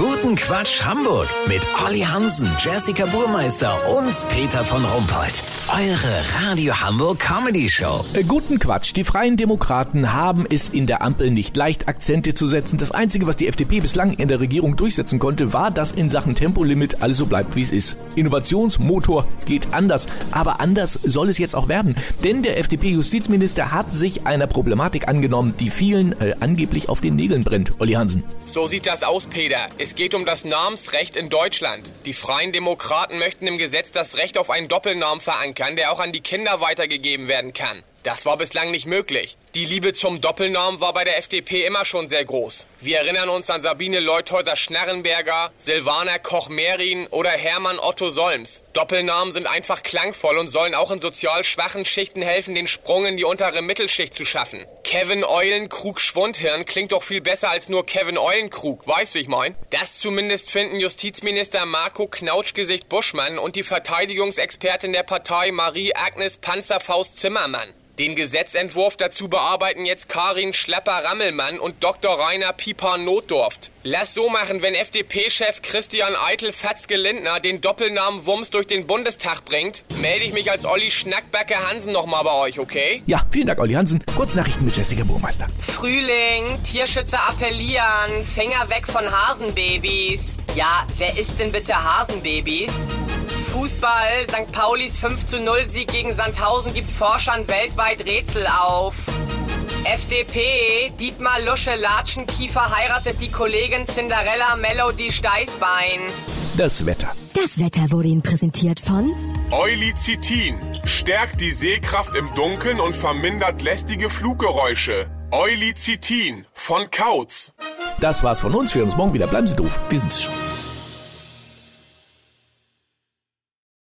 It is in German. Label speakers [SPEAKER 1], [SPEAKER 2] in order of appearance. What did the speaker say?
[SPEAKER 1] Guten Quatsch Hamburg mit Olli Hansen, Jessica Burmeister und Peter von Rumpold. Eure Radio Hamburg Comedy Show.
[SPEAKER 2] Äh, guten Quatsch. Die Freien Demokraten haben es in der Ampel nicht leicht, Akzente zu setzen. Das Einzige, was die FDP bislang in der Regierung durchsetzen konnte, war, dass in Sachen Tempolimit alles so bleibt, wie es ist. Innovationsmotor geht anders. Aber anders soll es jetzt auch werden. Denn der FDP-Justizminister hat sich einer Problematik angenommen, die vielen äh, angeblich auf den Nägeln brennt. Olli Hansen.
[SPEAKER 3] So sieht das aus, Peter. Es geht um das Namensrecht in Deutschland. Die Freien Demokraten möchten im Gesetz das Recht auf einen Doppelnamen verankern, der auch an die Kinder weitergegeben werden kann. Das war bislang nicht möglich. Die Liebe zum Doppelnamen war bei der FDP immer schon sehr groß. Wir erinnern uns an Sabine Leuthäuser-Schnarrenberger, Silvana Koch-Merin oder Hermann Otto Solms. Doppelnamen sind einfach klangvoll und sollen auch in sozial schwachen Schichten helfen, den Sprung in die untere Mittelschicht zu schaffen. Kevin Eulenkrug Schwundhirn klingt doch viel besser als nur Kevin Eulenkrug, weißt wie ich mein? Das zumindest finden Justizminister Marco Knautschgesicht Buschmann und die Verteidigungsexpertin der Partei Marie-Agnes Panzerfaust Zimmermann. Den Gesetzentwurf dazu bearbeiten jetzt Karin Schlepper-Rammelmann und Dr. Rainer Pieper-Notdorft. Lass so machen, wenn FDP-Chef Christian Eitel-Fatzke-Lindner den Doppelnamen Wumms durch den Bundestag bringt, melde ich mich als Olli Schnackbacke Hansen nochmal bei euch, okay?
[SPEAKER 2] Ja, vielen Dank, Olli Hansen. Kurznachrichten mit Jessica Burmeister.
[SPEAKER 4] Frühling, Tierschützer appellieren, Finger weg von Hasenbabys. Ja, wer ist denn bitte Hasenbabys? Fußball, St. Paulis 5 zu 0 Sieg gegen Sandhausen gibt Forschern weltweit Rätsel auf. FDP, Dietmar Lusche Latschenkiefer heiratet die Kollegin Cinderella Melody Steißbein.
[SPEAKER 2] Das Wetter.
[SPEAKER 5] Das Wetter wurde Ihnen präsentiert von
[SPEAKER 6] Eulizitin stärkt die Sehkraft im Dunkeln und vermindert lästige Fluggeräusche. Eulizitin von Kautz.
[SPEAKER 2] Das war's von uns. Wir hören uns morgen wieder. Bleiben Sie doof. Wir sind's schon.